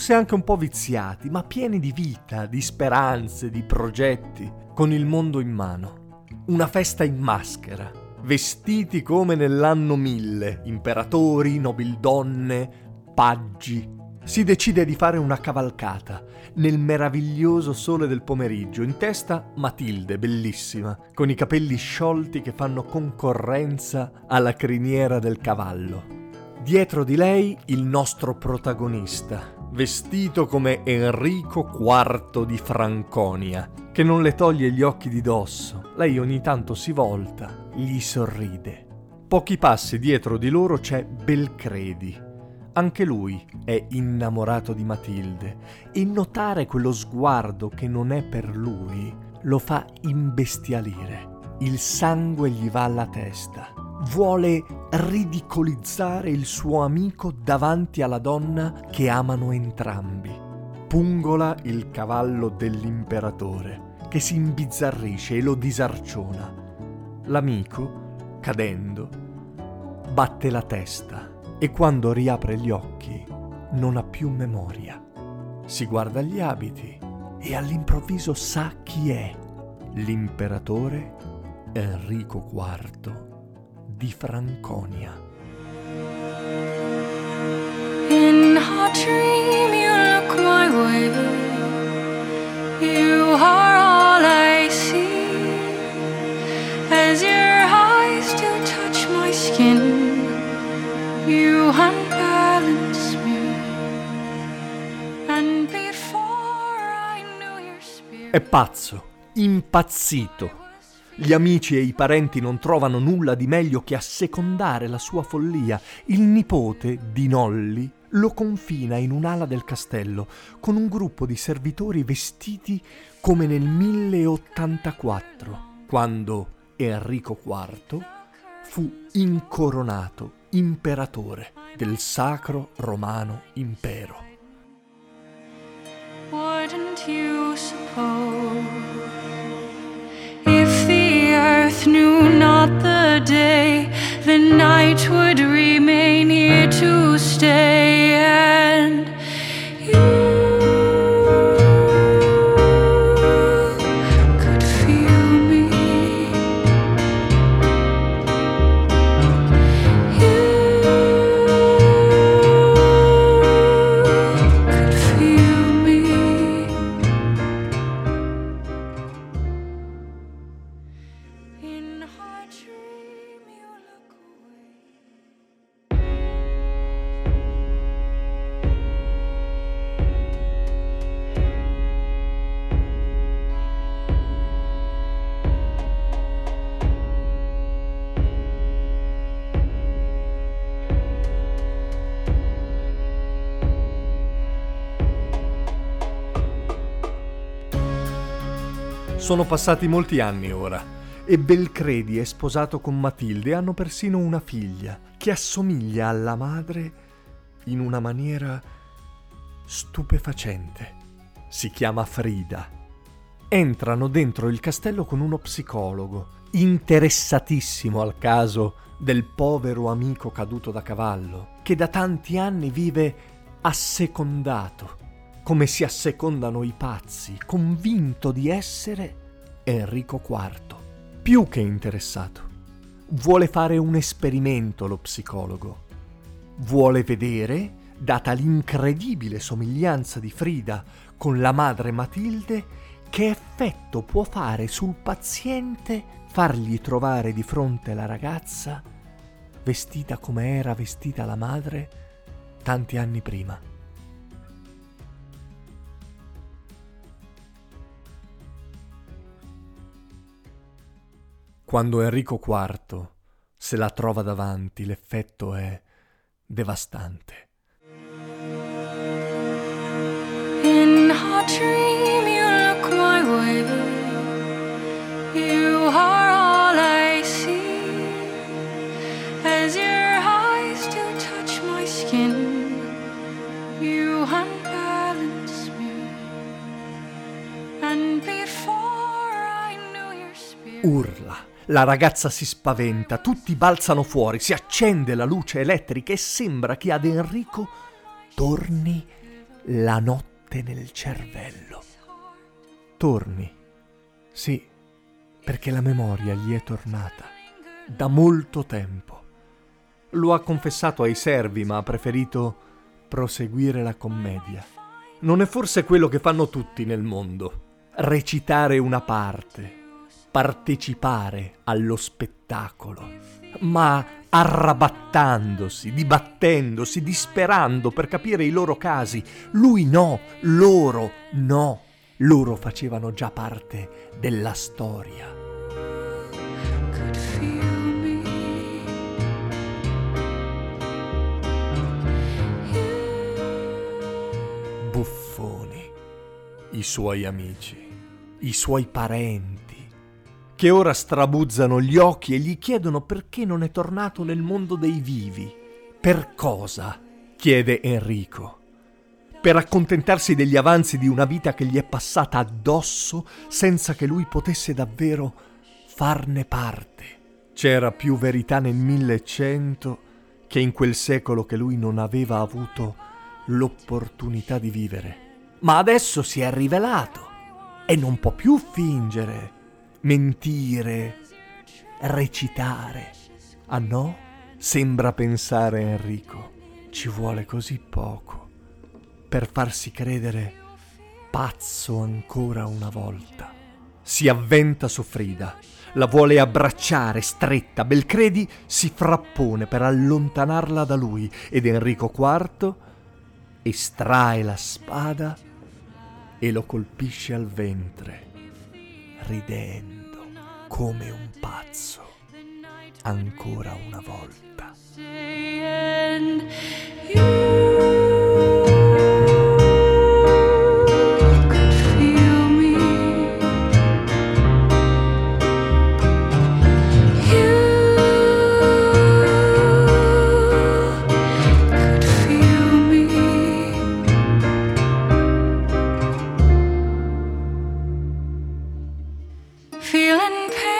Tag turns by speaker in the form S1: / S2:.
S1: forse anche un po' viziati, ma pieni di vita, di speranze, di progetti, con il mondo in mano. Una festa in maschera, vestiti come nell'anno mille, imperatori, nobildonne, paggi. Si decide di fare una cavalcata nel meraviglioso sole del pomeriggio, in testa Matilde, bellissima, con i capelli sciolti che fanno concorrenza alla criniera del cavallo. Dietro di lei il nostro protagonista, vestito come Enrico IV di Franconia, che non le toglie gli occhi di dosso. Lei ogni tanto si volta, gli sorride. Pochi passi dietro di loro c'è Belcredi. Anche lui è innamorato di Matilde e notare quello sguardo che non è per lui lo fa imbestialire. Il sangue gli va alla testa vuole ridicolizzare il suo amico davanti alla donna che amano entrambi. Pungola il cavallo dell'imperatore, che si imbizzarrisce e lo disarciona. L'amico, cadendo, batte la testa e quando riapre gli occhi non ha più memoria. Si guarda gli abiti e all'improvviso sa chi è. L'imperatore Enrico IV di Franconia.
S2: In a dream you look my way. You are all I see. As your eyes do touch my skin, you unbalance me. And before I knew your spirit.
S1: È pazzo, impazzito. Gli amici e i parenti non trovano nulla di meglio che assecondare la sua follia. Il nipote di Nolli lo confina in un'ala del castello con un gruppo di servitori vestiti come nel 1084, quando Enrico IV fu incoronato imperatore del Sacro Romano Impero.
S2: Wouldn't you suppose
S1: Sono passati molti anni ora e Belcredi è sposato con Matilde e hanno persino una figlia che assomiglia alla madre in una maniera stupefacente. Si chiama Frida. Entrano dentro il castello con uno psicologo, interessatissimo al caso del povero amico caduto da cavallo, che da tanti anni vive assecondato, come si assecondano i pazzi, convinto di essere Enrico IV. Più che interessato. Vuole fare un esperimento lo psicologo. Vuole vedere, data l'incredibile somiglianza di Frida con la madre Matilde, che effetto può fare sul paziente fargli trovare di fronte la ragazza vestita come era vestita la madre tanti anni prima. Quando Enrico IV se la trova davanti, l'effetto è devastante.
S2: In a dream you look my way. You are all I see. As your eyes do touch my skin, you unbalance me. And before I knew your spirit.
S1: Urla. La ragazza si spaventa, tutti balzano fuori, si accende la luce elettrica e sembra che ad Enrico torni la notte nel cervello. Torni. Sì, perché la memoria gli è tornata. Da molto tempo. Lo ha confessato ai servi, ma ha preferito proseguire la commedia. Non è forse quello che fanno tutti nel mondo? Recitare una parte, partecipare allo spettacolo, ma arrabattandosi, dibattendosi, disperando per capire i loro casi. Lui no, loro no. Loro facevano già parte della storia. buffoni, i suoi amici, i suoi parenti, che ora strabuzzano gli occhi e gli chiedono perché non è tornato nel mondo dei vivi. Per cosa? chiede Enrico. Per accontentarsi degli avanzi di una vita che gli è passata addosso senza che lui potesse davvero farne parte. C'era più verità nel 1100 che in quel secolo che lui non aveva avuto l'opportunità di vivere. Ma adesso si è rivelato e non può più fingere, mentire, recitare. Ah no? Sembra pensare Enrico. Ci vuole così poco per farsi credere pazzo ancora una volta. Si avventa su Frida, la vuole abbracciare stretta. Belcredi si frappone per allontanarla da lui ed Enrico IV estrae la spada e lo colpisce al ventre, ridendo come un pazzo ancora una volta.
S2: Feeling pain,